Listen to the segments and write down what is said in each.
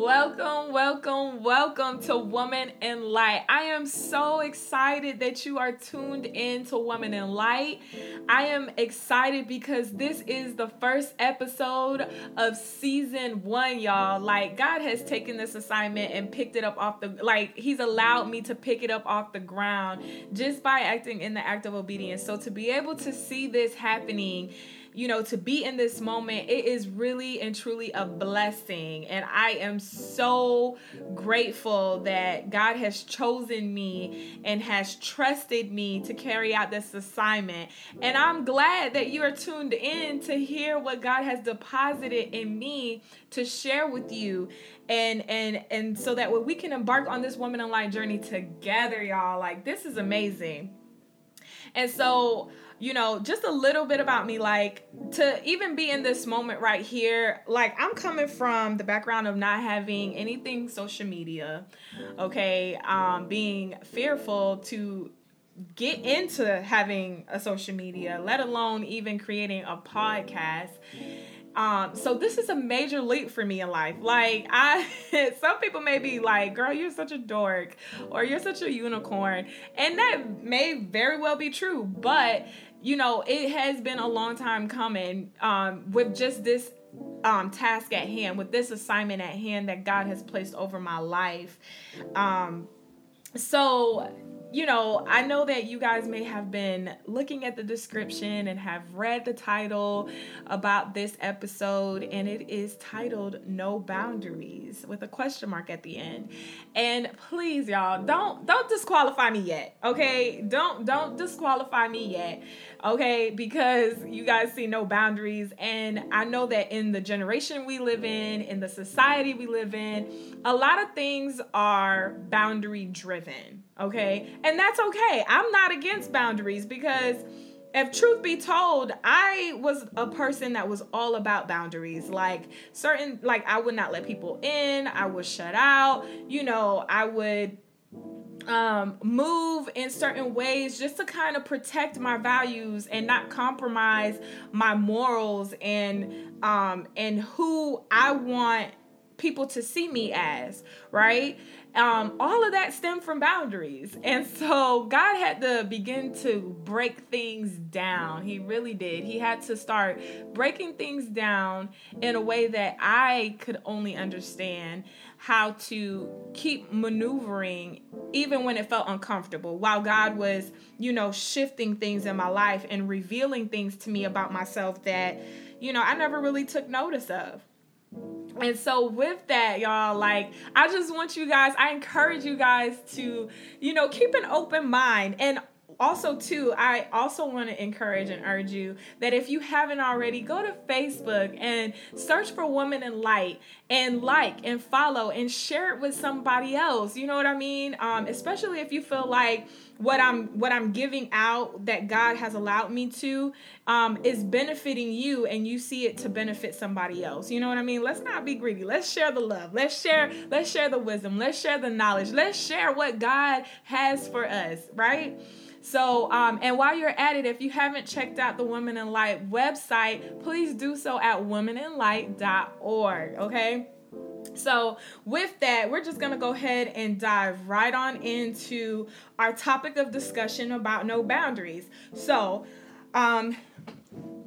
Welcome, welcome, welcome to Woman in Light. I am so excited that you are tuned in to Woman in Light. I am excited because this is the first episode of season one, y'all. Like, God has taken this assignment and picked it up off the, like, He's allowed me to pick it up off the ground just by acting in the act of obedience. So, to be able to see this happening, you know, to be in this moment, it is really and truly a blessing. And I am so grateful that God has chosen me and has trusted me to carry out this assignment. And I'm glad that you are tuned in to hear what God has deposited in me to share with you and and and so that we can embark on this woman in light journey together y'all like this is amazing and so you know, just a little bit about me, like to even be in this moment right here, like I'm coming from the background of not having anything social media, okay, um, being fearful to get into having a social media, let alone even creating a podcast. Um, so this is a major leap for me in life. Like I some people may be like, girl, you're such a dork or you're such a unicorn. And that may very well be true, but you know, it has been a long time coming um, with just this um, task at hand, with this assignment at hand that God has placed over my life. Um, so you know, I know that you guys may have been looking at the description and have read the title about this episode, and it is titled No Boundaries with a question mark at the end. And please, y'all, don't don't disqualify me yet. Okay? Don't don't disqualify me yet. Okay, because you guys see no boundaries. And I know that in the generation we live in, in the society we live in, a lot of things are boundary driven okay? And that's okay. I'm not against boundaries because if truth be told, I was a person that was all about boundaries. Like certain like I would not let people in, I would shut out, you know, I would um, move in certain ways just to kind of protect my values and not compromise my morals and um, and who I want people to see me as, right? um, all of that stemmed from boundaries. And so God had to begin to break things down. He really did. He had to start breaking things down in a way that I could only understand how to keep maneuvering even when it felt uncomfortable while God was, you know, shifting things in my life and revealing things to me about myself that, you know, I never really took notice of. And so with that, y'all, like I just want you guys, I encourage you guys to, you know, keep an open mind and also too i also want to encourage and urge you that if you haven't already go to facebook and search for woman in light and like and follow and share it with somebody else you know what i mean um, especially if you feel like what I'm what I'm giving out that God has allowed me to um, is benefiting you and you see it to benefit somebody else. You know what I mean? Let's not be greedy. Let's share the love. Let's share let's share the wisdom. Let's share the knowledge. Let's share what God has for us, right? So, um, and while you're at it, if you haven't checked out the Women in Light website, please do so at womeninlight.org, okay? So, with that, we're just going to go ahead and dive right on into our topic of discussion about no boundaries. So, um,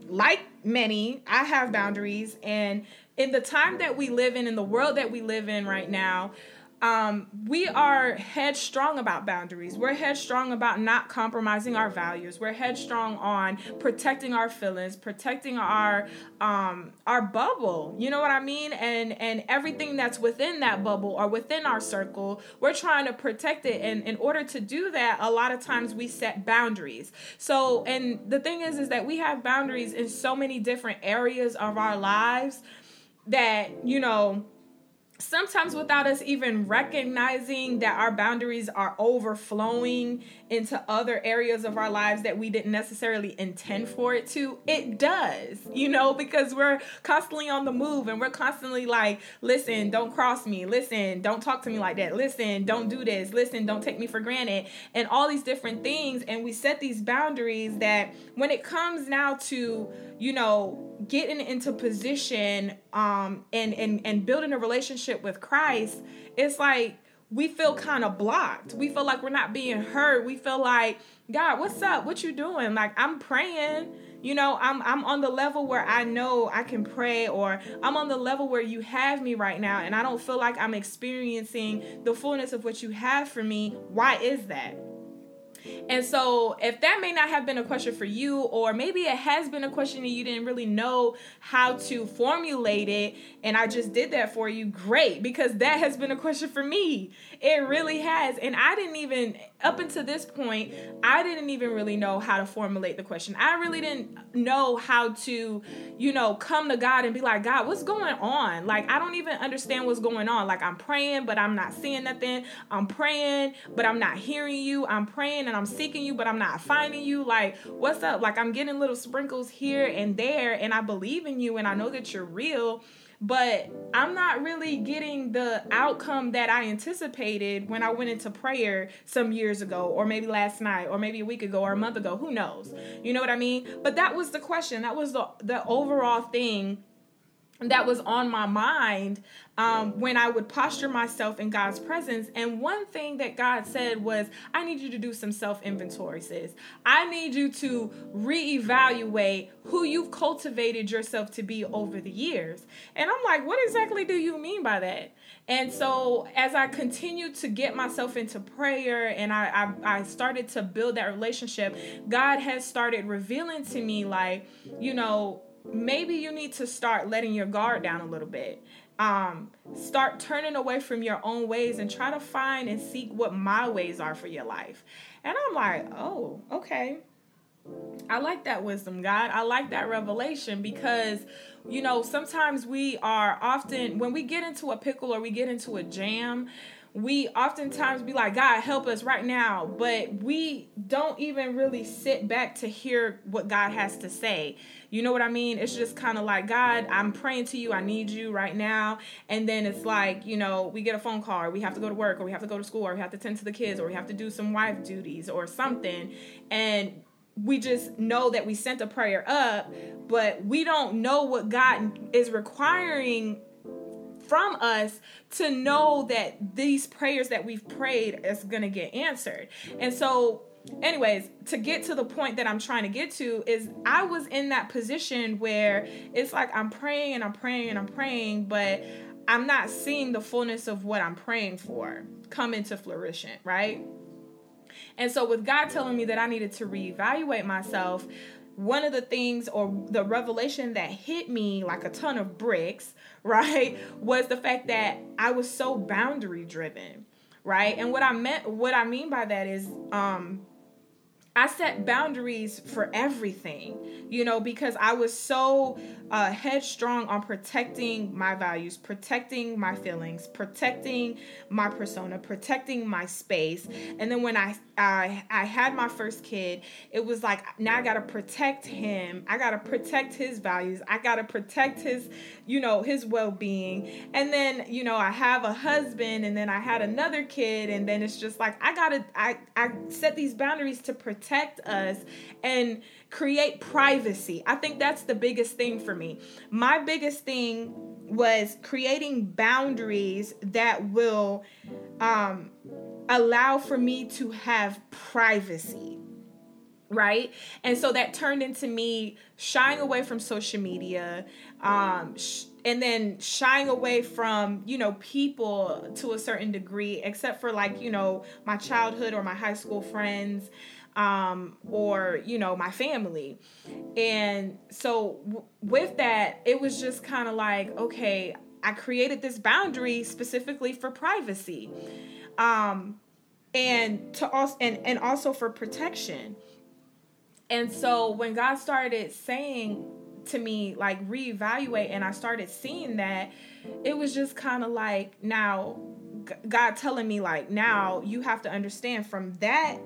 like many, I have boundaries, and in the time that we live in, in the world that we live in right now, um, we are headstrong about boundaries. We're headstrong about not compromising our values. We're headstrong on protecting our feelings, protecting our um, our bubble. You know what I mean? And and everything that's within that bubble or within our circle, we're trying to protect it. And in order to do that, a lot of times we set boundaries. So, and the thing is, is that we have boundaries in so many different areas of our lives that you know sometimes without us even recognizing that our boundaries are overflowing into other areas of our lives that we didn't necessarily intend for it to, it does, you know, because we're constantly on the move and we're constantly like, listen, don't cross me, listen, don't talk to me like that, listen, don't do this, listen, don't take me for granted, and all these different things. And we set these boundaries that when it comes now to, you know, getting into position um and and and building a relationship with Christ, it's like we feel kind of blocked. We feel like we're not being heard. We feel like, God, what's up? What you doing? Like I'm praying you know, I'm I'm on the level where I know I can pray or I'm on the level where you have me right now and I don't feel like I'm experiencing the fullness of what you have for me. Why is that? And so, if that may not have been a question for you, or maybe it has been a question and you didn't really know how to formulate it, and I just did that for you, great, because that has been a question for me. It really has. And I didn't even, up until this point, I didn't even really know how to formulate the question. I really didn't know how to, you know, come to God and be like, God, what's going on? Like, I don't even understand what's going on. Like, I'm praying, but I'm not seeing nothing. I'm praying, but I'm not hearing you. I'm praying and I'm seeking you, but I'm not finding you. Like, what's up? Like, I'm getting little sprinkles here and there, and I believe in you and I know that you're real but I'm not really getting the outcome that I anticipated when I went into prayer some years ago, or maybe last night, or maybe a week ago, or a month ago. Who knows? You know what I mean? But that was the question. That was the the overall thing that was on my mind um, when I would posture myself in God's presence. And one thing that God said was, I need you to do some self inventory, sis. I need you to reevaluate who you've cultivated yourself to be over the years. And I'm like, what exactly do you mean by that? And so as I continued to get myself into prayer and I, I, I started to build that relationship, God has started revealing to me, like, you know, maybe you need to start letting your guard down a little bit um start turning away from your own ways and try to find and seek what my ways are for your life and i'm like oh okay i like that wisdom god i like that revelation because you know sometimes we are often when we get into a pickle or we get into a jam we oftentimes be like, God, help us right now. But we don't even really sit back to hear what God has to say. You know what I mean? It's just kind of like, God, I'm praying to you. I need you right now. And then it's like, you know, we get a phone call, we have to go to work, or we have to go to school, or we have to tend to the kids, or we have to do some wife duties or something. And we just know that we sent a prayer up, but we don't know what God is requiring from us to know that these prayers that we've prayed is going to get answered. And so anyways, to get to the point that I'm trying to get to is I was in that position where it's like I'm praying and I'm praying and I'm praying, but I'm not seeing the fullness of what I'm praying for come into flourishing, right? And so with God telling me that I needed to reevaluate myself, one of the things or the revelation that hit me like a ton of bricks, right, was the fact that I was so boundary driven, right? And what I meant what I mean by that is um I set boundaries for everything, you know, because I was so uh, headstrong on protecting my values, protecting my feelings, protecting my persona, protecting my space. And then when I I I had my first kid, it was like now I got to protect him. I got to protect his values. I got to protect his, you know, his well-being. And then, you know, I have a husband and then I had another kid and then it's just like I got to I I set these boundaries to protect us and create privacy. I think that's the biggest thing for me. My biggest thing was creating boundaries that will um, allow for me to have privacy right and so that turned into me shying away from social media um sh- and then shying away from you know people to a certain degree except for like you know my childhood or my high school friends um, or you know my family. And so w- with that it was just kind of like okay i created this boundary specifically for privacy. Um, and to also and, and also for protection. And so when god started saying to me like reevaluate and i started seeing that it was just kind of like now god telling me like now you have to understand from that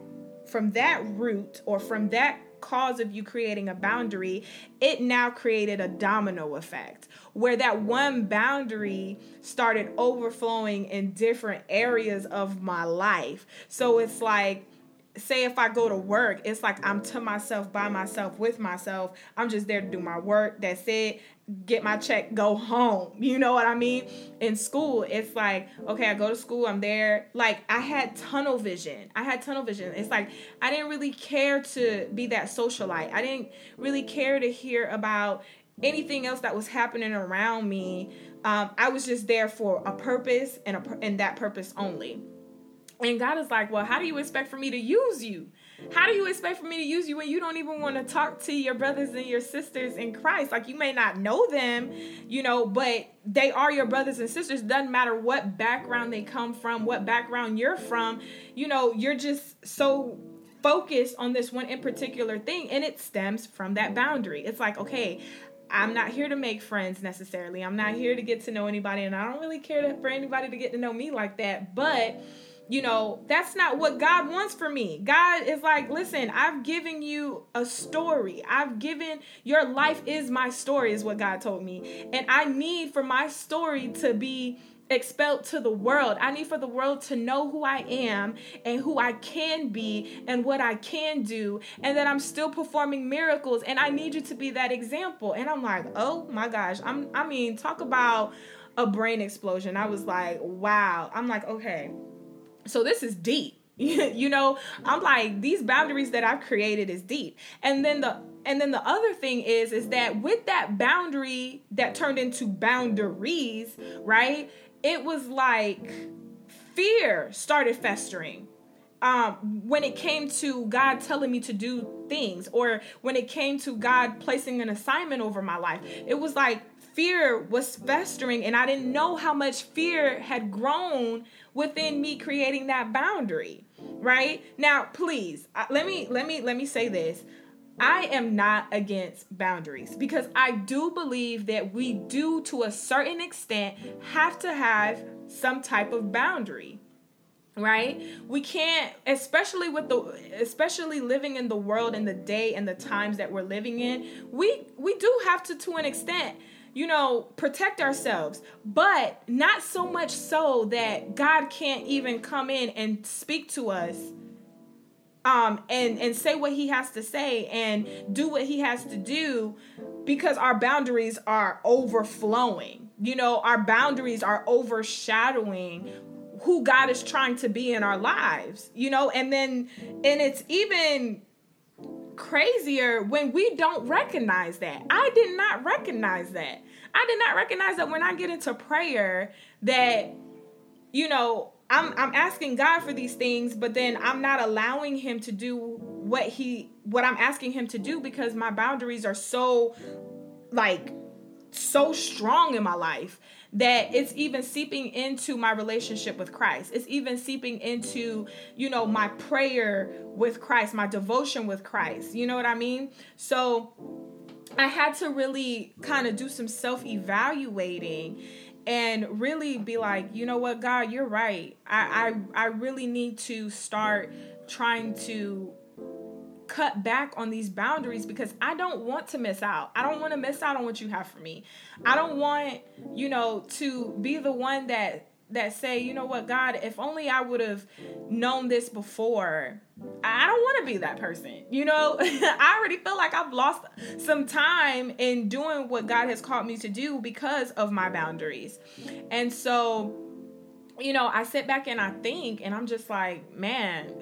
from that root or from that cause of you creating a boundary, it now created a domino effect where that one boundary started overflowing in different areas of my life. So it's like, say if I go to work, it's like I'm to myself, by myself, with myself. I'm just there to do my work. That's it. Get my check, go home. You know what I mean? In school, it's like, okay, I go to school, I'm there. Like, I had tunnel vision. I had tunnel vision. It's like, I didn't really care to be that socialite. I didn't really care to hear about anything else that was happening around me. Um, I was just there for a purpose and, a, and that purpose only. And God is like, Well, how do you expect for me to use you? How do you expect for me to use you when you don't even want to talk to your brothers and your sisters in Christ? Like, you may not know them, you know, but they are your brothers and sisters. Doesn't matter what background they come from, what background you're from, you know, you're just so focused on this one in particular thing, and it stems from that boundary. It's like, okay, I'm not here to make friends necessarily. I'm not here to get to know anybody, and I don't really care for anybody to get to know me like that. But you know, that's not what God wants for me. God is like, listen, I've given you a story. I've given your life is my story, is what God told me. And I need for my story to be expelled to the world. I need for the world to know who I am and who I can be and what I can do and that I'm still performing miracles and I need you to be that example. And I'm like, "Oh my gosh. I'm I mean, talk about a brain explosion." I was like, "Wow." I'm like, "Okay, so this is deep. you know, I'm like these boundaries that I've created is deep. And then the and then the other thing is is that with that boundary that turned into boundaries, right? It was like fear started festering um, when it came to God telling me to do things, or when it came to God placing an assignment over my life, it was like fear was festering, and I didn't know how much fear had grown within me creating that boundary right? Now please let me let me let me say this. I am not against boundaries because I do believe that we do to a certain extent have to have some type of boundary right? We can't especially with the especially living in the world and the day and the times that we're living in we we do have to to an extent you know, protect ourselves, but not so much so that God can't even come in and speak to us um and and say what he has to say and do what he has to do because our boundaries are overflowing. You know, our boundaries are overshadowing who God is trying to be in our lives, you know, and then and it's even crazier when we don't recognize that. I did not recognize that. I did not recognize that when I get into prayer that you know, I'm I'm asking God for these things, but then I'm not allowing him to do what he what I'm asking him to do because my boundaries are so like so strong in my life that it's even seeping into my relationship with Christ. It's even seeping into, you know, my prayer with Christ, my devotion with Christ. You know what I mean? So I had to really kind of do some self evaluating and really be like, you know what, God, you're right. I, I I really need to start trying to cut back on these boundaries because I don't want to miss out. I don't want to miss out on what you have for me. I don't want, you know, to be the one that that say, you know what, God, if only I would have known this before. I don't want to be that person. You know, I already feel like I've lost some time in doing what God has called me to do because of my boundaries. And so you know, I sit back and I think, and I'm just like, man,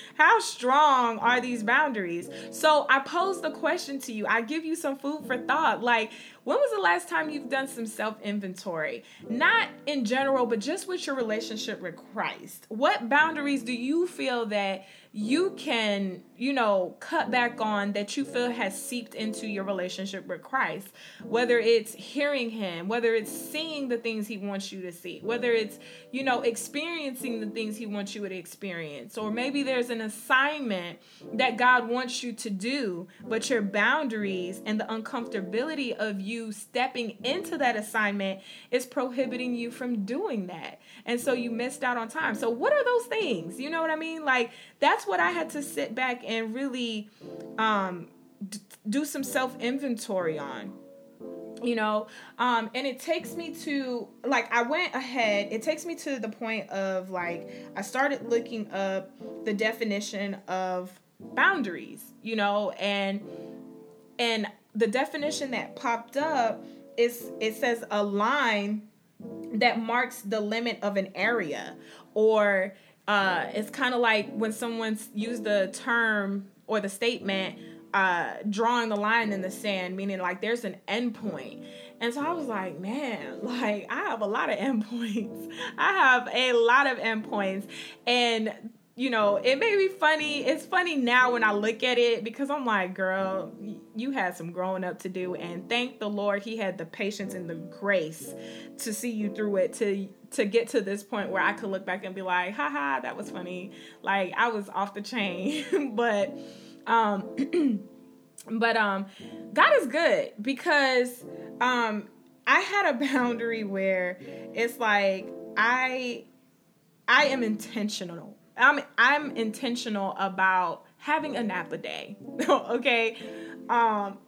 how strong are these boundaries? So I pose the question to you. I give you some food for thought. Like, when was the last time you've done some self inventory? Not in general, but just with your relationship with Christ. What boundaries do you feel that you can, you know, cut back on that you feel has seeped into your relationship with Christ. Whether it's hearing Him, whether it's seeing the things He wants you to see, whether it's, you know, experiencing the things He wants you to experience, or maybe there's an assignment that God wants you to do, but your boundaries and the uncomfortability of you stepping into that assignment is prohibiting you from doing that. And so you missed out on time. So, what are those things? You know what I mean? Like, that's what I had to sit back and really um, d- do some self inventory on. you know um and it takes me to like i went ahead it takes me to the point of like i started looking up the definition of boundaries you know and and the definition that popped up is it says a line that marks the limit of an area or uh it's kind of like when someone's used the term or the statement uh, drawing the line in the sand, meaning like there's an endpoint. And so I was like, man, like I have a lot of endpoints. I have a lot of endpoints. And you know, it may be funny. It's funny now when I look at it because I'm like, girl, you had some growing up to do. And thank the Lord he had the patience and the grace to see you through it to to get to this point where I could look back and be like, haha, that was funny. Like I was off the chain. but um, but um, God is good because um, I had a boundary where it's like I I am intentional. I'm I'm intentional about having a nap a day. okay. Um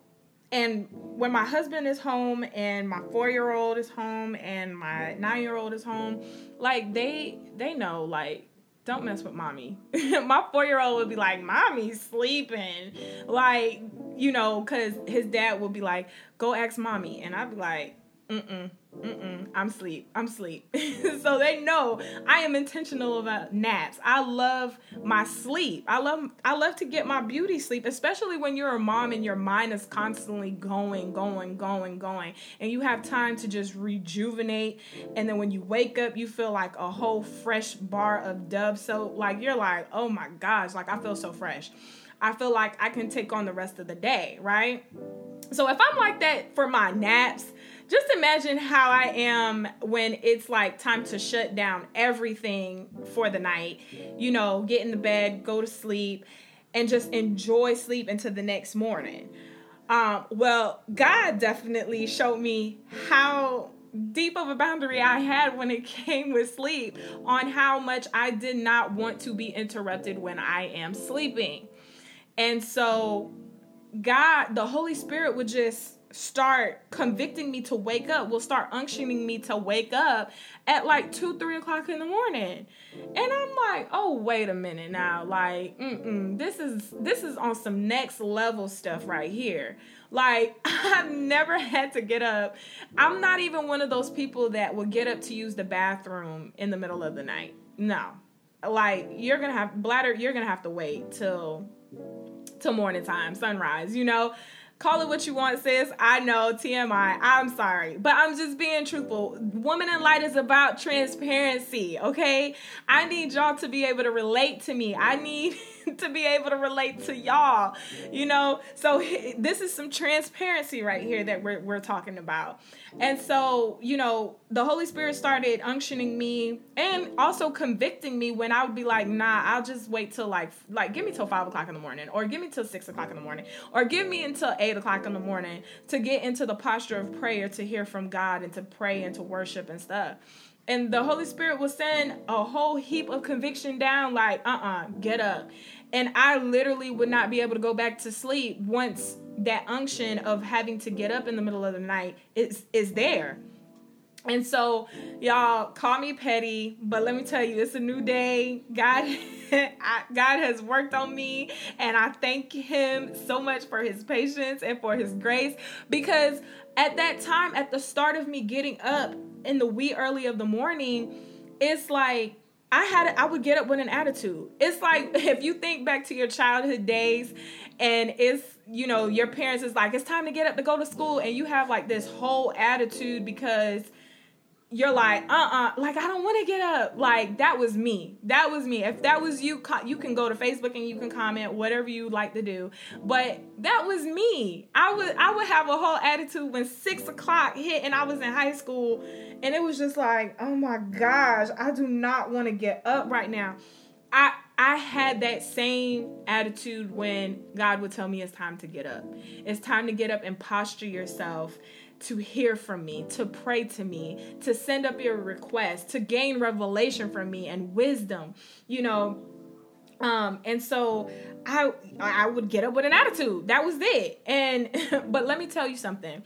and when my husband is home and my 4-year-old is home and my 9-year-old is home, like they they know like don't mess with mommy. my four year old would be like, Mommy's sleeping. Like, you know, because his dad would be like, Go ask mommy. And I'd be like, Mm-mm, mm-mm, I'm sleep. I'm sleep. so they know I am intentional about naps. I love my sleep. I love I love to get my beauty sleep, especially when you're a mom and your mind is constantly going, going, going, going, and you have time to just rejuvenate. And then when you wake up, you feel like a whole fresh bar of Dove soap. Like you're like, oh my gosh, like I feel so fresh. I feel like I can take on the rest of the day, right? So if I'm like that for my naps, just imagine how I am when it's like time to shut down everything for the night. You know, get in the bed, go to sleep, and just enjoy sleep until the next morning. Um, well, God definitely showed me how deep of a boundary I had when it came with sleep on how much I did not want to be interrupted when I am sleeping. And so, God, the Holy Spirit would just start convicting me to wake up will start unctioning me to wake up at like two three o'clock in the morning. And i'm like oh wait a minute now. Like mm-mm, this is this is on some next level stuff right here. Like i've never had to get up. I'm not even one of those people that will get up to use the bathroom in the middle of the night. No. Like you're gonna have bladder you're gonna have to wait till till morning time sunrise you know Call it what you want, sis. I know, TMI. I'm sorry. But I'm just being truthful. Woman in Light is about transparency, okay? I need y'all to be able to relate to me. I need to be able to relate to y'all, you know? So this is some transparency right here that we're, we're talking about. And so, you know, the Holy Spirit started unctioning me and also convicting me when I would be like, nah, I'll just wait till like, like, give me till five o'clock in the morning or give me till six o'clock in the morning or give me until eight o'clock in the morning to get into the posture of prayer to hear from God and to pray and to worship and stuff and the Holy Spirit will send a whole heap of conviction down, like, uh uh-uh, uh, get up. And I literally would not be able to go back to sleep once that unction of having to get up in the middle of the night is is there. And so, y'all call me petty, but let me tell you, it's a new day. God, I, God has worked on me, and I thank Him so much for His patience and for His grace. Because at that time, at the start of me getting up in the wee early of the morning, it's like I had I would get up with an attitude. It's like if you think back to your childhood days and it's you know your parents is like it's time to get up to go to school and you have like this whole attitude because you're like, uh uh-uh, uh like I don't want to get up. Like that was me. That was me. If that was you, you can go to Facebook and you can comment whatever you like to do. But that was me. I would I would have a whole attitude when six o'clock hit and I was in high school, and it was just like, oh my gosh, I do not want to get up right now. I I had that same attitude when God would tell me it's time to get up. It's time to get up and posture yourself to hear from me, to pray to me, to send up your request, to gain revelation from me and wisdom, you know. Um, and so I I would get up with an attitude. That was it. And but let me tell you something.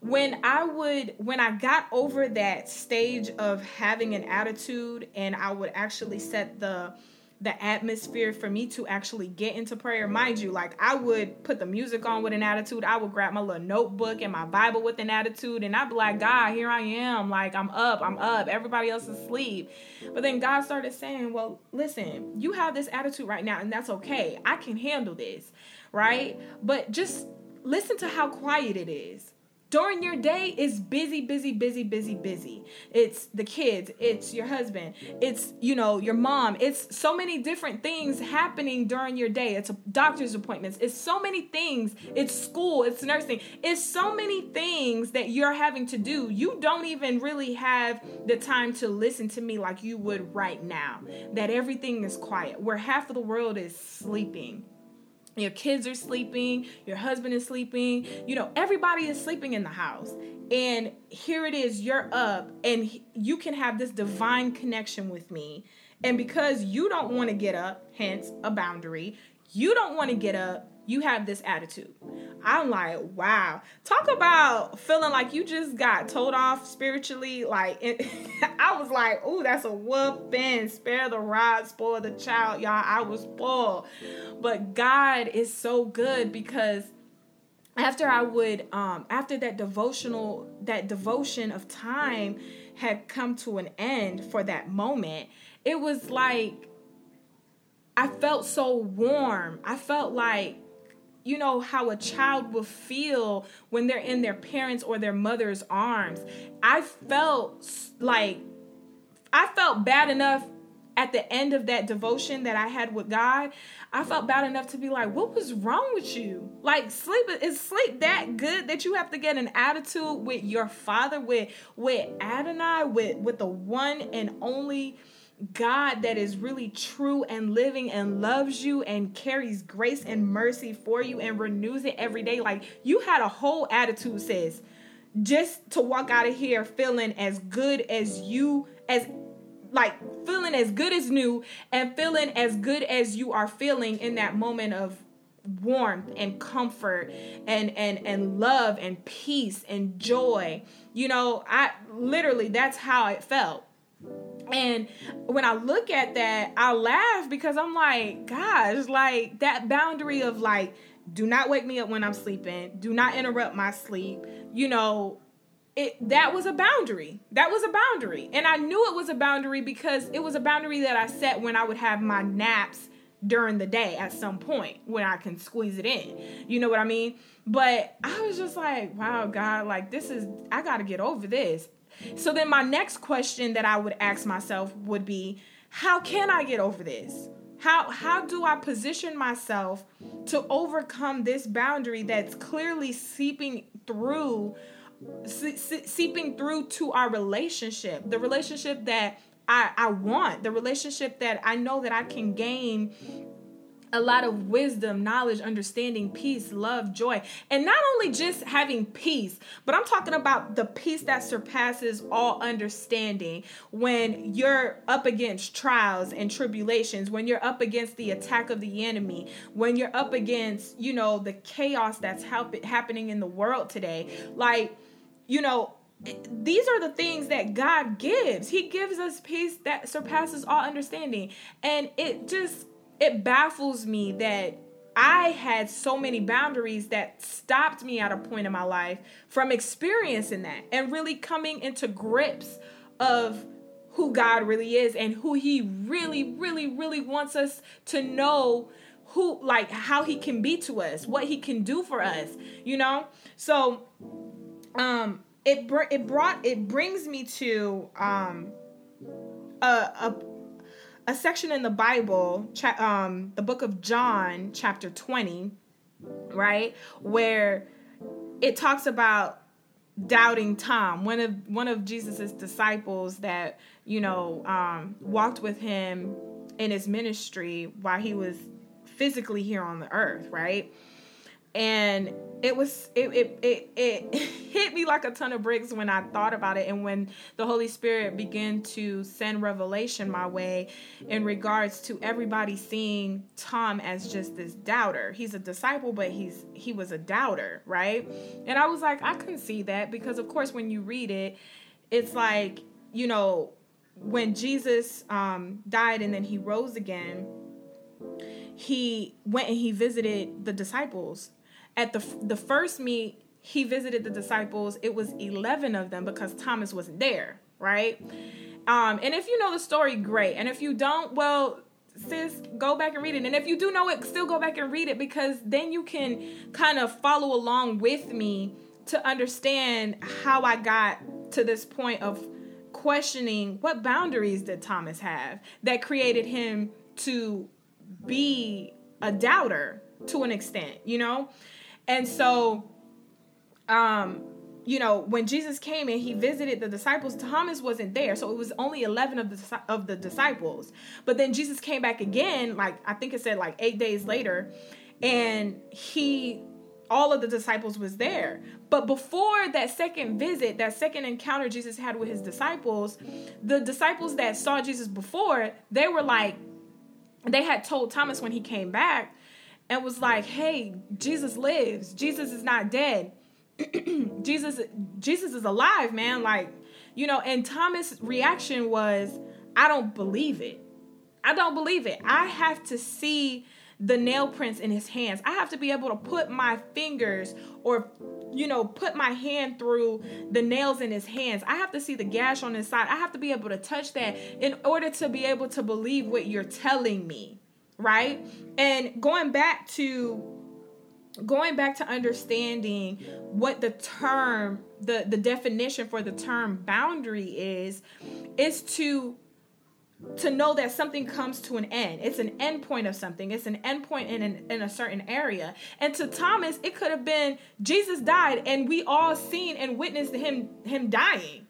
when I would when I got over that stage of having an attitude and I would actually set the the atmosphere for me to actually get into prayer. Mind you, like I would put the music on with an attitude. I would grab my little notebook and my Bible with an attitude, and I'd be like, God, here I am. Like I'm up, I'm up. Everybody else is asleep. But then God started saying, Well, listen, you have this attitude right now, and that's okay. I can handle this, right? But just listen to how quiet it is during your day is busy busy busy busy busy. It's the kids it's your husband it's you know your mom. It's so many different things happening during your day. It's doctor's appointments. It's so many things. It's school. It's nursing. It's so many things that you're having to do. You don't even really have the time to listen to me like you would right now that everything is quiet where half of the world is sleeping your kids are sleeping, your husband is sleeping, you know, everybody is sleeping in the house. And here it is, you're up, and you can have this divine connection with me. And because you don't want to get up, hence a boundary, you don't want to get up, you have this attitude. I'm like, wow. Talk about feeling like you just got told off spiritually. Like, it, I was like, oh, that's a whooping. Spare the rod, spoil the child. Y'all, I was spoiled. But God is so good because after I would, um, after that devotional, that devotion of time had come to an end for that moment, it was like, I felt so warm. I felt like you know how a child will feel when they're in their parents or their mother's arms. I felt like I felt bad enough at the end of that devotion that I had with God. I felt bad enough to be like, "What was wrong with you? Like sleep is sleep that good that you have to get an attitude with your father with with Adonai with with the one and only God that is really true and living and loves you and carries grace and mercy for you and renews it every day. Like you had a whole attitude, says, just to walk out of here feeling as good as you, as like feeling as good as new and feeling as good as you are feeling in that moment of warmth and comfort and and and love and peace and joy. You know i literally that's how it felt and when I look at that, I laugh because I'm like, gosh, like that boundary of like, do not wake me up when I'm sleeping, do not interrupt my sleep, you know, it that was a boundary. That was a boundary. And I knew it was a boundary because it was a boundary that I set when I would have my naps during the day at some point when I can squeeze it in. You know what I mean? But I was just like, wow, God, like this is I got to get over this. So then my next question that I would ask myself would be, how can I get over this? How how do I position myself to overcome this boundary that's clearly seeping through se- se- seeping through to our relationship, the relationship that I, I want, the relationship that I know that I can gain a lot of wisdom, knowledge, understanding, peace, love, joy. And not only just having peace, but I'm talking about the peace that surpasses all understanding when you're up against trials and tribulations, when you're up against the attack of the enemy, when you're up against, you know, the chaos that's happening in the world today. Like, you know, these are the things that God gives. He gives us peace that surpasses all understanding. And it just it baffles me that I had so many boundaries that stopped me at a point in my life from experiencing that and really coming into grips of who God really is and who he really really really wants us to know who like how he can be to us, what he can do for us, you know? So um it br- it brought it brings me to um a, a a section in the Bible, cha- um, the book of John, chapter 20, right, where it talks about doubting Tom, one of one of Jesus's disciples that you know um, walked with him in his ministry while he was physically here on the earth, right? And it was it, it it it hit me like a ton of bricks when I thought about it and when the Holy Spirit began to send revelation my way in regards to everybody seeing Tom as just this doubter. He's a disciple, but he's he was a doubter, right? And I was like, I couldn't see that because of course when you read it, it's like, you know, when Jesus um, died and then he rose again, he went and he visited the disciples at the the first meet he visited the disciples. It was 11 of them because thomas wasn't there right? Um and if you know the story great. And if you don't well sis go back and read it. And if you do know it still go back and read it because then you can kind of follow along with me to understand how i got to this point of questioning what boundaries did thomas have that created him to be a doubter to an extent you know and so, um, you know, when Jesus came and he visited the disciples, Thomas wasn't there. So it was only 11 of the of the disciples. But then Jesus came back again, like I think it said like 8 days later, and he all of the disciples was there. But before that second visit, that second encounter Jesus had with his disciples, the disciples that saw Jesus before, they were like they had told Thomas when he came back and was like, "Hey, Jesus lives. Jesus is not dead. Jesus Jesus is alive, man." Like, you know, and Thomas' reaction was, "I don't believe it. I don't believe it. I have to see the nail prints in his hands. I have to be able to put my fingers or you know, put my hand through the nails in his hands. I have to see the gash on his side. I have to be able to touch that in order to be able to believe what you're telling me." Right? And going back to going back to understanding what the term the the definition for the term boundary is is to to know that something comes to an end. It's an end point of something. It's an end point in, an, in a certain area. And to Thomas, it could have been Jesus died and we all seen and witnessed him him dying.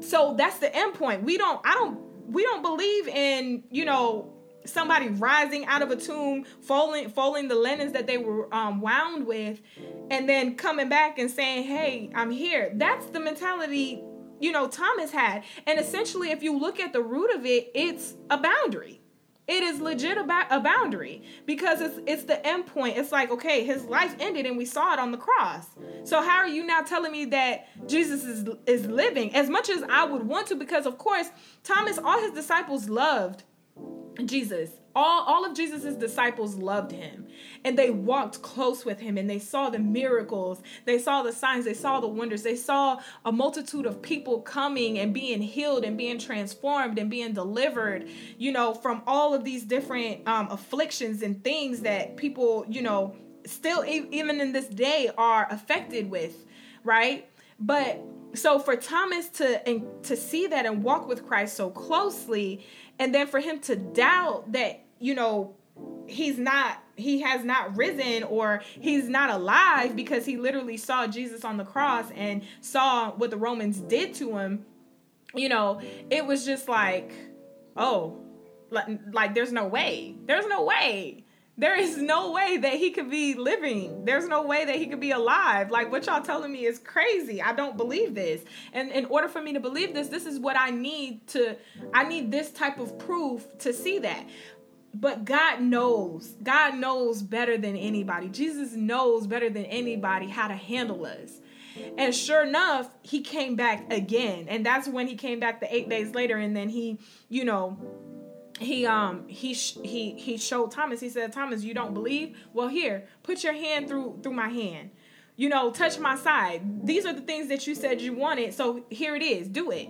So that's the end point. We don't I don't we don't believe in, you know, somebody rising out of a tomb, folding folding the linens that they were um, wound with, and then coming back and saying, "Hey, I'm here." That's the mentality you know Thomas had, and essentially, if you look at the root of it, it's a boundary. It is legit about a boundary because it's it's the end point. It's like okay, his life ended and we saw it on the cross. So how are you now telling me that Jesus is is living as much as I would want to? Because of course, Thomas, all his disciples loved Jesus. All, all of Jesus's disciples loved him and they walked close with him and they saw the miracles, they saw the signs, they saw the wonders, they saw a multitude of people coming and being healed and being transformed and being delivered, you know, from all of these different um, afflictions and things that people, you know, still even in this day are affected with, right? But so for Thomas to and to see that and walk with Christ so closely and then for him to doubt that you know he's not he has not risen or he's not alive because he literally saw Jesus on the cross and saw what the Romans did to him you know it was just like oh like, like there's no way there's no way there is no way that he could be living. There's no way that he could be alive. Like what y'all telling me is crazy. I don't believe this. And in order for me to believe this, this is what I need to I need this type of proof to see that. But God knows. God knows better than anybody. Jesus knows better than anybody how to handle us. And sure enough, he came back again. And that's when he came back the 8 days later and then he, you know, he um he he he showed Thomas. He said, "Thomas, you don't believe? Well, here, put your hand through through my hand. You know, touch my side. These are the things that you said you wanted. So here it is. Do it."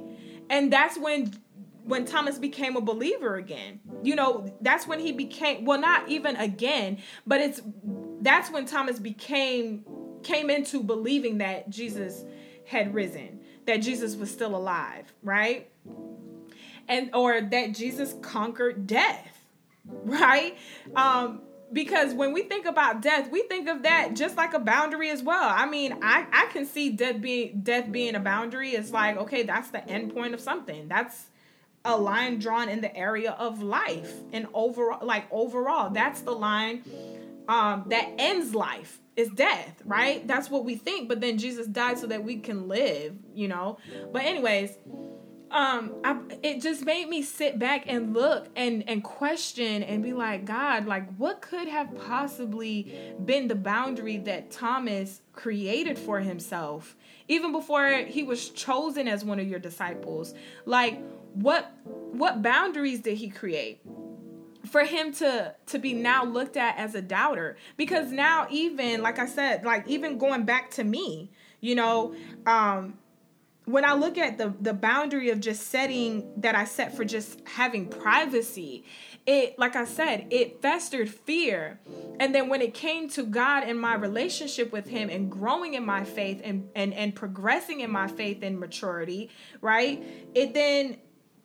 And that's when when Thomas became a believer again. You know, that's when he became well, not even again, but it's that's when Thomas became came into believing that Jesus had risen, that Jesus was still alive, right? And or that Jesus conquered death, right? Um, because when we think about death, we think of that just like a boundary as well. I mean, I I can see death being death being a boundary. It's like okay, that's the end point of something. That's a line drawn in the area of life and overall like overall that's the line um that ends life is death, right? That's what we think. But then Jesus died so that we can live, you know. But anyways, um I, it just made me sit back and look and and question and be like god like what could have possibly been the boundary that thomas created for himself even before he was chosen as one of your disciples? Like what what boundaries did he create for him to to be now looked at as a doubter? Because now even like i said like even going back to me you know um when I look at the the boundary of just setting that I set for just having privacy, it like I said, it festered fear. And then when it came to God and my relationship with him and growing in my faith and and and progressing in my faith and maturity, right? It then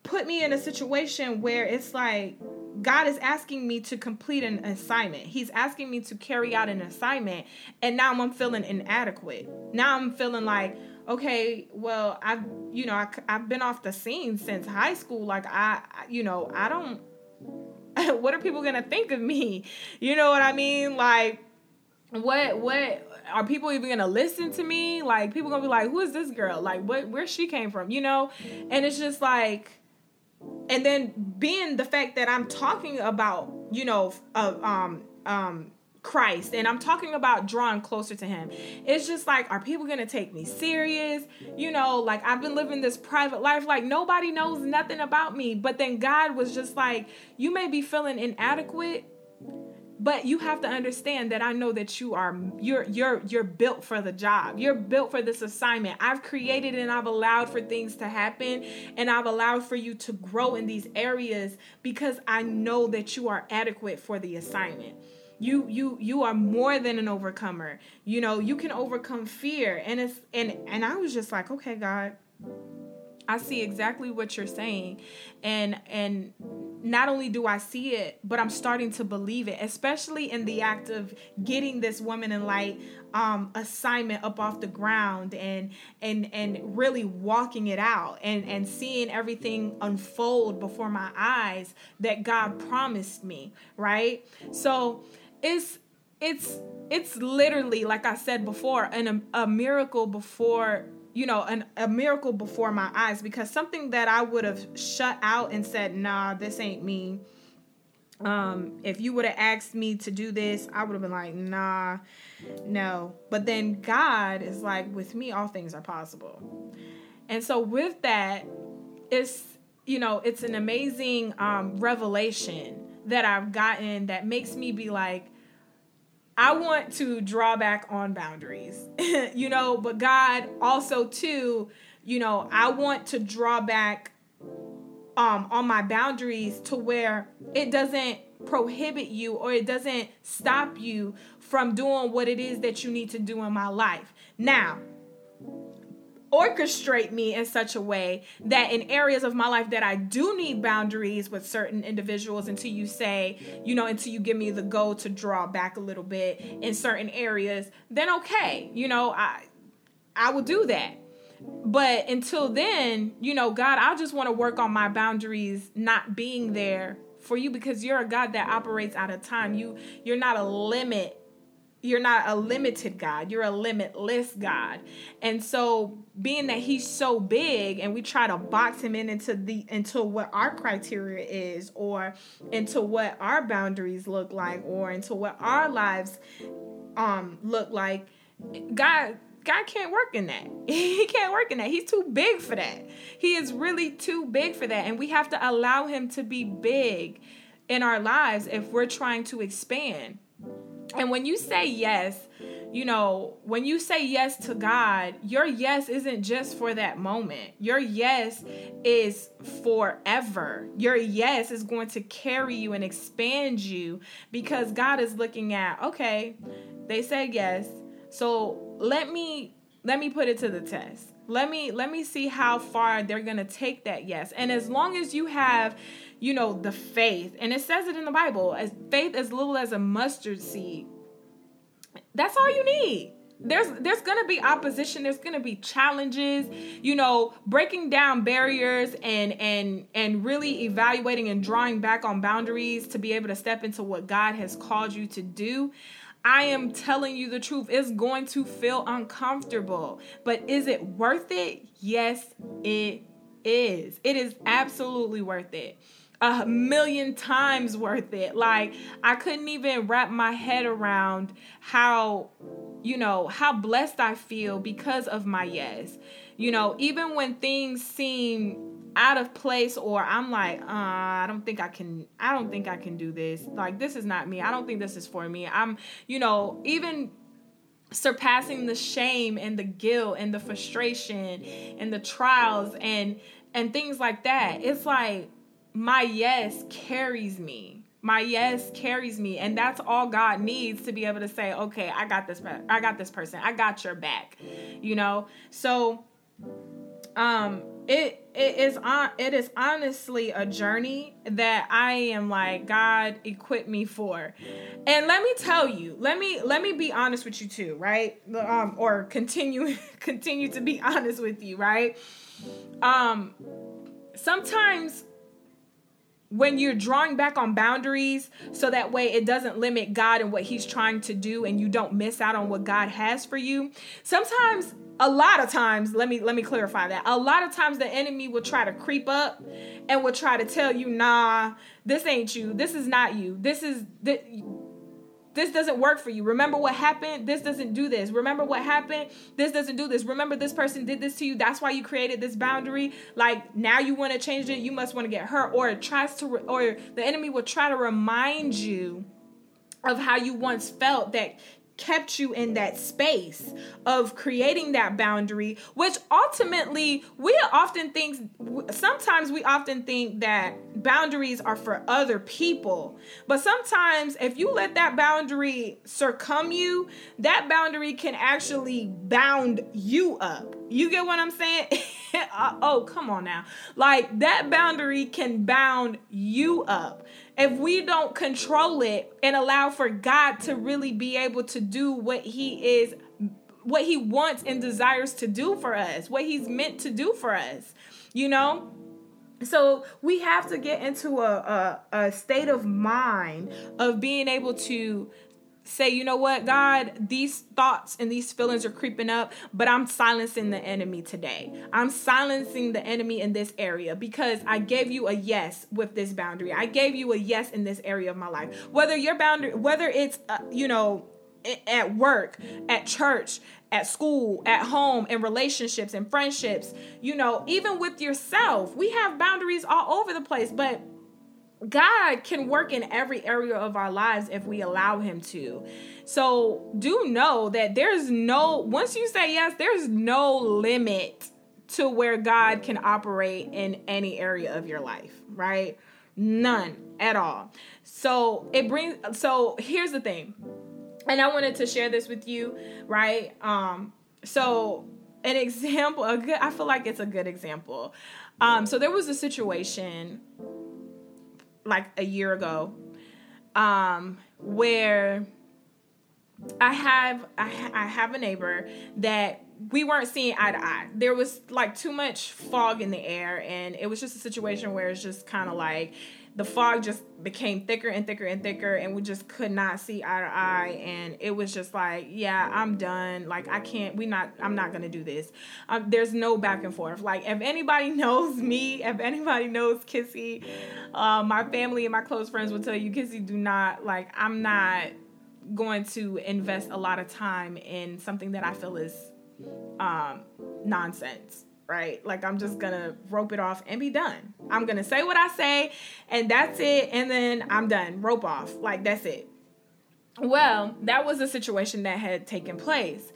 put me in a situation where it's like God is asking me to complete an assignment. He's asking me to carry out an assignment and now I'm feeling inadequate. Now I'm feeling like okay, well, I've, you know, I, I've been off the scene since high school. Like, I, you know, I don't, what are people going to think of me? You know what I mean? Like, what, what, are people even gonna listen to me? Like people gonna be like, who is this girl? Like what where she came from, you know? And it's just like and then being the fact that I'm talking about, you know, uh, um um Christ and I'm talking about drawing closer to him. It's just like are people going to take me serious? You know, like I've been living this private life like nobody knows nothing about me, but then God was just like you may be feeling inadequate, but you have to understand that I know that you are you're you're you're built for the job. You're built for this assignment. I've created and I've allowed for things to happen and I've allowed for you to grow in these areas because I know that you are adequate for the assignment you you you are more than an overcomer. You know you can overcome fear. And it's and and i was just like okay god i see exactly what you're saying. And and not only do i see it but i'm starting to believe it especially in the act of getting this woman in light um assignment up off the ground and and and really walking it out and and seeing everything unfold before my eyes that god promised me right? So it's it's it's literally like I said before, an a, miracle before you know an, a miracle before my eyes because something that I would have shut out and said, "Nah, this ain't me." Um, if you would have asked me to do this, I would have been like, "Nah, no." But then God is like, "With me, all things are possible." And so with that, it's you know it's an amazing um, revelation that I've gotten that makes me be like, I want to draw back on boundaries, you know, but God also too, you know, I want to draw back um on my boundaries to where it doesn't prohibit you or it doesn't stop you from doing what it is that you need to do in my life. Now, orchestrate me in such a way that in areas of my life that I do need boundaries with certain individuals until you say, you know, until you give me the go to draw back a little bit in certain areas, then okay, you know, I I will do that. But until then, you know, God, I just want to work on my boundaries not being there for you because you're a God that operates out of time. You you're not a limit you're not a limited God, you're a limitless God. And so being that he's so big and we try to box him in into the into what our criteria is or into what our boundaries look like or into what our lives um look like, God God can't work in that. He can't work in that. He's too big for that. He is really too big for that and we have to allow him to be big in our lives if we're trying to expand. And when you say yes, you know, when you say yes to God, your yes isn't just for that moment. Your yes is forever. Your yes is going to carry you and expand you because God is looking at, okay, they said yes. So let me let me put it to the test. Let me let me see how far they're going to take that yes. And as long as you have you know, the faith. And it says it in the Bible as faith as little as a mustard seed. That's all you need. There's there's gonna be opposition, there's gonna be challenges, you know, breaking down barriers and and and really evaluating and drawing back on boundaries to be able to step into what God has called you to do. I am telling you the truth. It's going to feel uncomfortable. But is it worth it? Yes, it is. It is absolutely worth it. A million times worth it. Like, I couldn't even wrap my head around how, you know, how blessed I feel because of my yes. You know, even when things seem out of place or I'm like, uh, I don't think I can I don't think I can do this. Like this is not me. I don't think this is for me. I'm, you know, even surpassing the shame and the guilt and the frustration and the trials and and things like that. It's like my yes carries me. My yes carries me and that's all God needs to be able to say, "Okay, I got this I got this person. I got your back." You know? So um it it is on it is honestly a journey that I am like God equipped me for. And let me tell you, let me let me be honest with you too, right? Um or continue continue to be honest with you, right? Um sometimes when you're drawing back on boundaries so that way it doesn't limit God and what he's trying to do and you don't miss out on what God has for you. Sometimes a lot of times let me let me clarify that. A lot of times the enemy will try to creep up and will try to tell you nah this ain't you. This is not you. This is this, this doesn't work for you. Remember what happened? This doesn't do this. Remember what happened? This doesn't do this. Remember this person did this to you. That's why you created this boundary. Like now you want to change it. You must want to get hurt. Or it tries to or the enemy will try to remind you of how you once felt that kept you in that space of creating that boundary which ultimately we often think sometimes we often think that boundaries are for other people. But sometimes if you let that boundary circum you that boundary can actually bound you up. You get what i'm saying? Uh, oh come on now. Like that boundary can bound you up if we don't control it and allow for God to really be able to do what he is what he wants and desires to do for us, what he's meant to do for us, you know? So we have to get into a, a, a state of mind of being able to say, you know what, God, these thoughts and these feelings are creeping up, but I'm silencing the enemy today. I'm silencing the enemy in this area because I gave you a yes with this boundary. I gave you a yes in this area of my life. Whether your boundary, whether it's, uh, you know, at work, at church, at school, at home, in relationships and friendships, you know, even with yourself, we have boundaries all over the place, but God can work in every area of our lives if we allow Him to. So do know that there's no, once you say yes, there's no limit to where God can operate in any area of your life, right? None at all. So it brings, so here's the thing. And I wanted to share this with you, right? Um, so an example, a good, I feel like it's a good example. Um, so there was a situation like a year ago um, where I have I, I have a neighbor that we weren't seeing eye to eye. There was like too much fog in the air, and it was just a situation where it's just kind of like the fog just became thicker and thicker and thicker and we just could not see eye to eye. And it was just like yeah i'm done. Like i can't we not i'm not gonna do this. Um, there's no back and forth. Like if anybody knows me if anybody knows Kisse uh, my family and my close friends will tell you Kisse do not like i'm not going to invest a lot of time in something that i feel is um, nonsense right? Like I'm just gonna rope it off and be done. I'm gonna say what I say, and that's it, and then I'm done. Rope off. Like that's it. Well, that was a situation that had taken place.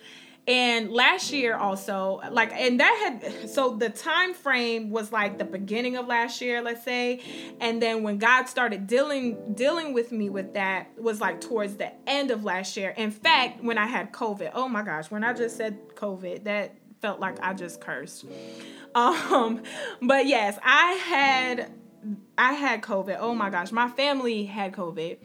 And last year also, like, and that had so the time frame was like the beginning of last year, let's say, and then when God started dealing dealing with me with that was like towards the end of last year. In fact, when I had COVID, oh my gosh, when I just said COVID, that felt like I just cursed. Um, but yes, I had I had COVID. Oh my gosh, my family had COVID,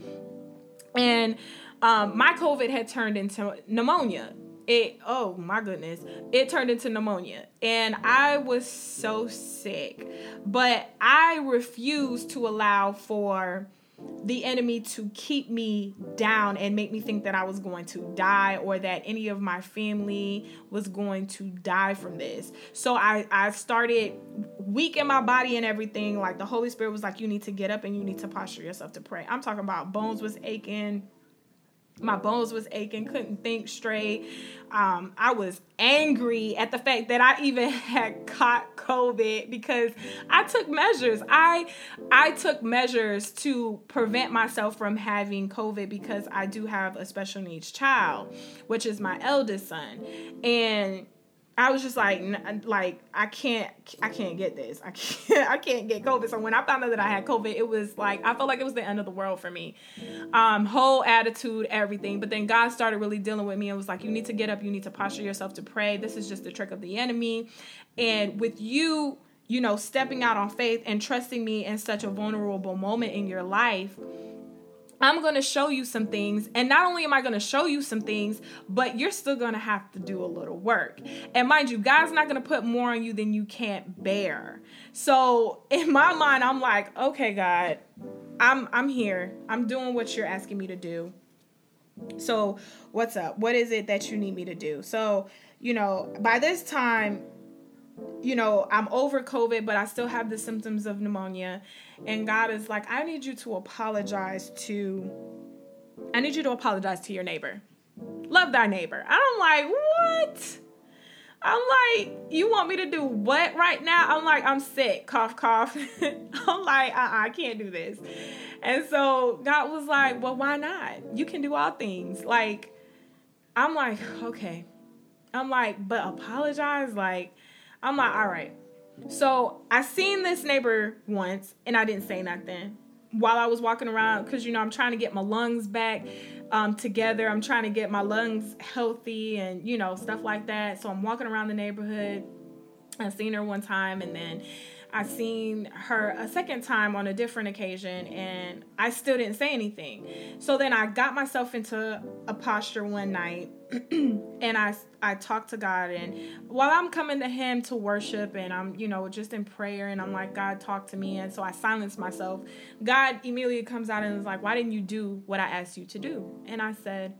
and um, my COVID had turned into pneumonia. It oh my goodness, it turned into pneumonia, and I was so sick. But I refused to allow for the enemy to keep me down and make me think that I was going to die or that any of my family was going to die from this. So I, I started weak in my body and everything. Like the Holy Spirit was like, you need to get up and you need to posture yourself to pray. I'm talking about bones was aching my bones was aching couldn't think straight. Um, i was angry at the fact that i even had caught covid because i took measures. I i took measures to prevent myself from having covid because i do have a special needs child which is my eldest son. And I was just like, like I can't, I can't get this. I can't, I can't get COVID. So when I found out that I had COVID, it was like I felt like it was the end of the world for me. Um, whole attitude, everything. But then God started really dealing with me and was like, you need to get up. You need to posture yourself to pray. This is just the trick of the enemy. And with you, you know, stepping out on faith and trusting me in such a vulnerable moment in your life I'm going to show you some things. And not only am I going to show you some things, but you're still going to have to do a little work. And mind you, God's not going to put more on you than you can't bear. So in my mind, I'm like, okay, God, I'm I'm here. I'm doing what you're asking me to do. So what's up? What is it that you need me to do? So, you know, by this time, you know, I'm over COVID, but I still have the symptoms of pneumonia. And God is like, I need you to apologize to, I need you to apologize to your neighbor. Love thy neighbor. I'm like, what? I'm like, you want me to do what right now? I'm like, I'm sick, cough, cough. I'm like, uh-uh, I can't do this. And so God was like, well, why not? You can do all things. Like, I'm like, okay. I'm like, but apologize? Like, I'm like, all right. So I seen this neighbor once and I didn't say nothing while I was walking around because you know I'm trying to get my lungs back um, together. I'm trying to get my lungs healthy and you know stuff like that. So I'm walking around the neighborhood. I seen her one time and then I seen her a second time on a different occasion and I still didn't say anything. So then I got myself into a posture one night and I I talked to God and while I'm coming to him to worship and I'm you know just in prayer and I'm like God talk to me and so I silence myself. God immediately comes out and is like why didn't you do what I asked you to do? And I said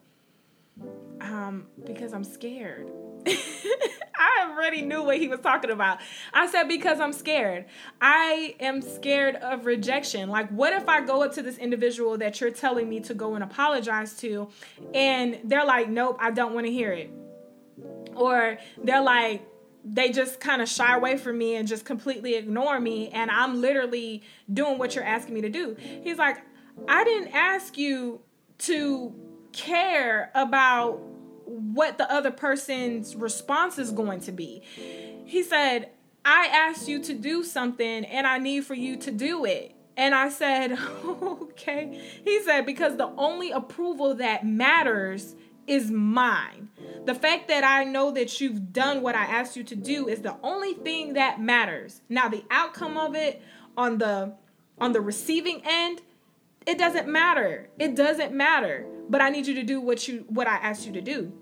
um because I'm scared. I already knew what he was talking about. I said, because I'm scared. I am scared of rejection. Like, what if I go up to this individual that you're telling me to go and apologize to, and they're like, nope, I don't want to hear it? Or they're like, they just kind of shy away from me and just completely ignore me, and I'm literally doing what you're asking me to do. He's like, I didn't ask you to care about what the other person's response is going to be. He said, I asked you to do something and I need for you to do it. And I said, okay. He said, because the only approval that matters is mine. The fact that I know that you've done what I asked you to do is the only thing that matters. Now the outcome of it on the on the receiving end, it doesn't matter. It doesn't matter. But I need you to do what you what I asked you to do.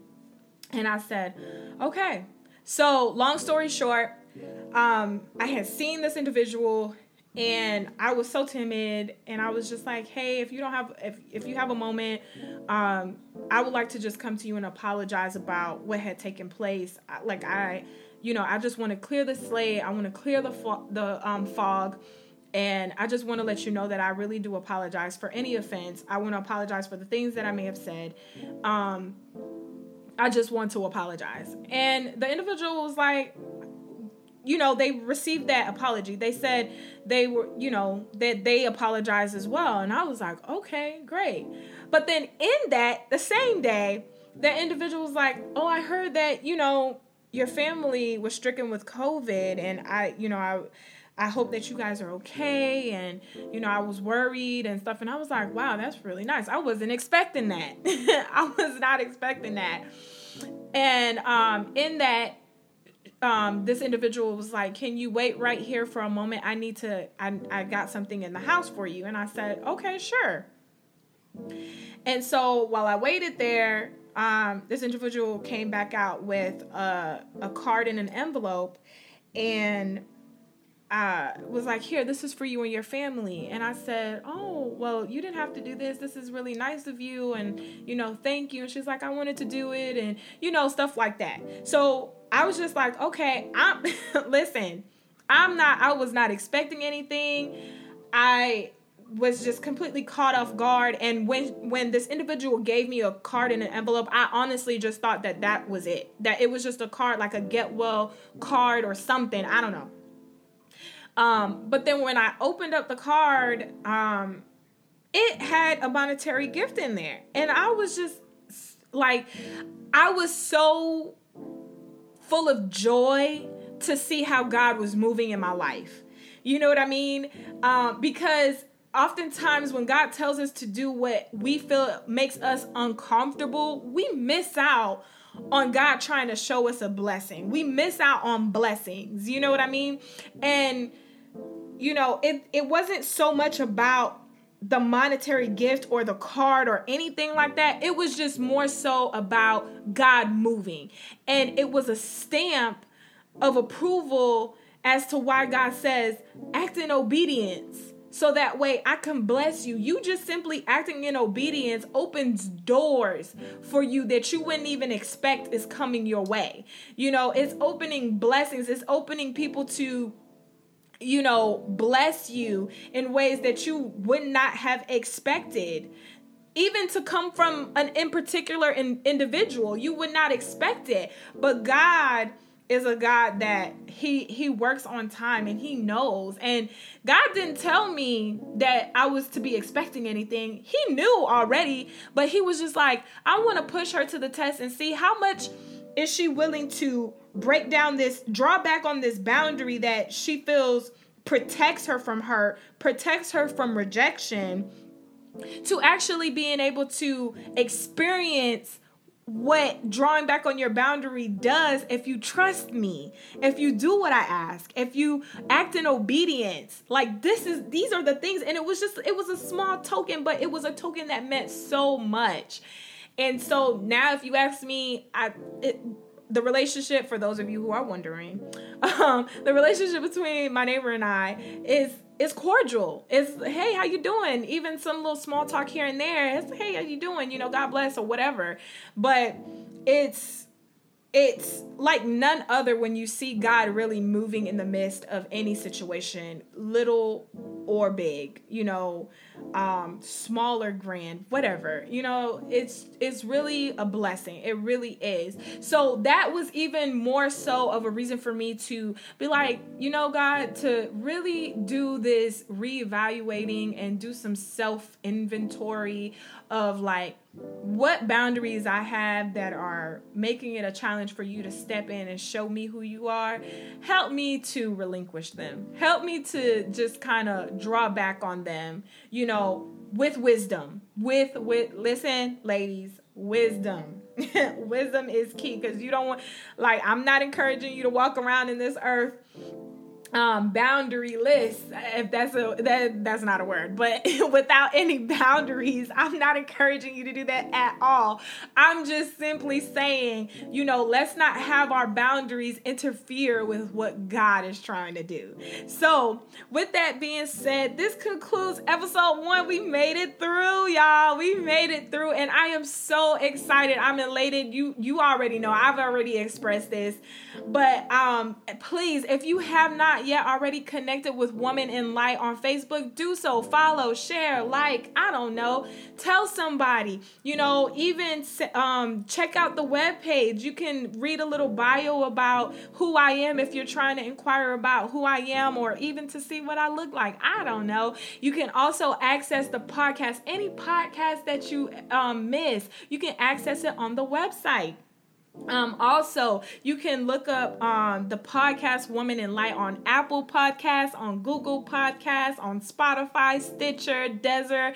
And I said, okay. So, long story short, um, I had seen this individual and I was so timid and I was just like, hey, if you don't have if if you have a moment, um, I would like to just come to you and apologize about what had taken place. Like I, you know, I just want to clear the slate. I want to clear the fo- the um, fog. And I just want to let you know that I really do apologize for any offense. I want to apologize for the things that I may have said. Um, I just want to apologize. And the individual was like, you know, they received that apology. They said they were, you know, that they apologized as well. And I was like, okay, great. But then in that, the same day, the individual was like, oh, I heard that, you know, your family was stricken with COVID. And I, you know, I, I hope that you guys are okay. And, you know, I was worried and stuff. And I was like, wow, that's really nice. I wasn't expecting that. I was not expecting that. And um, in that, um, this individual was like, Can you wait right here for a moment? I need to, I, I got something in the house for you. And I said, Okay, sure. And so while I waited there, um, this individual came back out with a, a card in an envelope. And uh, was like, Here, this is for you and your family. And I said, Oh, well, you didn't have to do this. This is really nice of you. And, you know, thank you. And she's like, I wanted to do it. And, you know, stuff like that. So I was just like, Okay, I'm, listen, I'm not, I was not expecting anything. I, was just completely caught off guard and when when this individual gave me a card in an envelope i honestly just thought that that was it that it was just a card like a get well card or something i don't know um, but then when I opened up the card, um, it had a monetary gift in there. And I was just like, I was so full of joy to see how God was moving in my life. You know what I mean? Um, because oftentimes when God tells us to do what we feel makes us uncomfortable, we miss out on God trying to show us a blessing. We miss out on blessings. You know what I mean? And you know, it it wasn't so much about the monetary gift or the card or anything like that. It was just more so about God moving. And it was a stamp of approval as to why God says, act in obedience. So that way I can bless you. You just simply acting in obedience opens doors for you that you wouldn't even expect is coming your way. You know, it's opening blessings, it's opening people to you know, bless you in ways that you would not have expected. Even to come from an in particular in, individual, you would not expect it. But God is a God that he he works on time and he knows. And God didn't tell me that I was to be expecting anything. He knew already, but he was just like, I want to push her to the test and see how much is she willing to break down this, draw back on this boundary that she feels protects her from hurt, protects her from rejection, to actually being able to experience what drawing back on your boundary does if you trust me if you do what i ask if you act in obedience. Like this is these are the things and it was just it was a small token but it was a token that meant so much. And so now if you ask me i it, the relationship for those of you who are wondering um, the relationship between my neighbor and i is is cordial. It's hey how you doing? Even some little small talk here and there. It's hey how you doing? You know god bless or whatever. But it's it's like none other when you see God really moving in the midst of any situation, little or big, you know, um, small or grand, whatever. You know, it's it's really a blessing. It really is. So that was even more so of a reason for me to be like, you know, God, to really do this reevaluating and do some self inventory of like what boundaries I have that are making it a challenge for you to step in and show me who you are, help me to relinquish them. Help me to just kind of draw back on them, you know, with wisdom. With with listen, ladies, wisdom. wisdom is key cuz you don't want like I'm not encouraging you to walk around in this earth um boundaryless if that's a that that's not a word but without any boundaries i'm not encouraging you to do that at all. I'm just simply saying you know let's not have our boundaries interfere with what god is trying to do. So with that being said this concludes episode one. We made it through y'all. We made it through and i am so excited. I'm elated. You you already know. I've already expressed this. But um please if you have not not yet already connected with Woman in Light on Facebook, do so. Follow, share, like, I don't know. Tell somebody. You know, even um, check out the web page. You can read a little bio about who I am if you're trying to inquire about who I am or even to see what I look like. I don't know. You can also access the podcast, any podcast that you um, miss, you can access it on the website. Um, also, you can look up um, the podcast Woman in Light on Apple Podcasts, on Google Podcasts, on Spotify, Stitcher, Deezer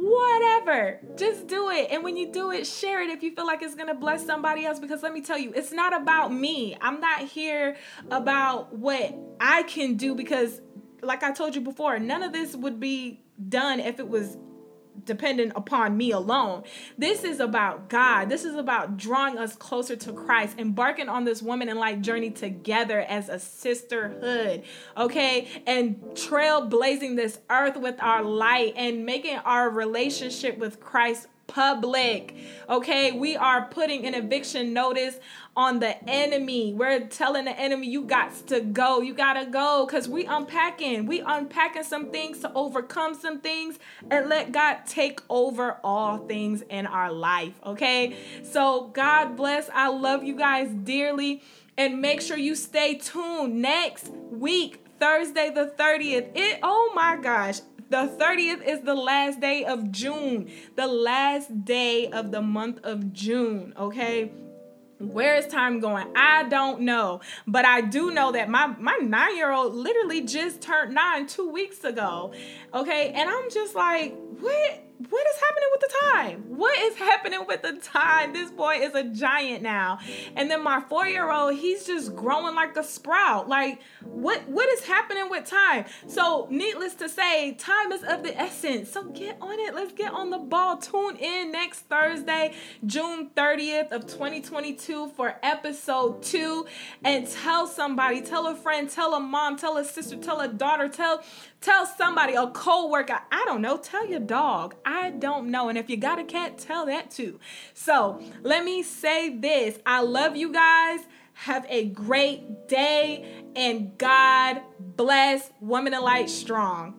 whatever. Just do it. And when you do it, share it if you feel like it's going to bless somebody else. Because let me tell you, it's not about me. I'm not here about what I can do because, like I told you before, none of this would be done if it was dependent upon me alone. This is about God. This is about drawing us closer to Christ, embarking on this Woman in Light journey together as a sisterhood, okay? And trailblazing this earth with our light and making our relationship with Christ public. Okay, we are putting an eviction notice on the enemy. We're telling the enemy, you got to go. You got to go because we unpacking. We unpacking some things to overcome some things and let God take over all things in our life. Okay, so God bless. I love you guys dearly. And make sure you stay tuned next week, Thursday the 30th. It oh my gosh, the 30th is the last day of June, the last day of the month of June, okay? Where is time going? I don't know. But I do know that my, my nine year old literally just turned nine two weeks ago. Okay. And I'm just like, what? What is happening with the time? What is happening with the time? This boy is a giant now. And then my four year old, he's just growing like a sprout. Like, what what is happening with time? So, needless to say, time is of the essence. So get on it. Let's get on the ball. Tune in next Thursday, June 30th of 2022 for episode two. And tell somebody, tell a friend, tell a mom, tell a sister, tell a daughter, tell Tell somebody, a co-worker, I don't know, tell your dog. I don't know. And if you got a cat, tell that too. So let me say this. I love you guys. Have a great day and God bless Woman in Light Strong.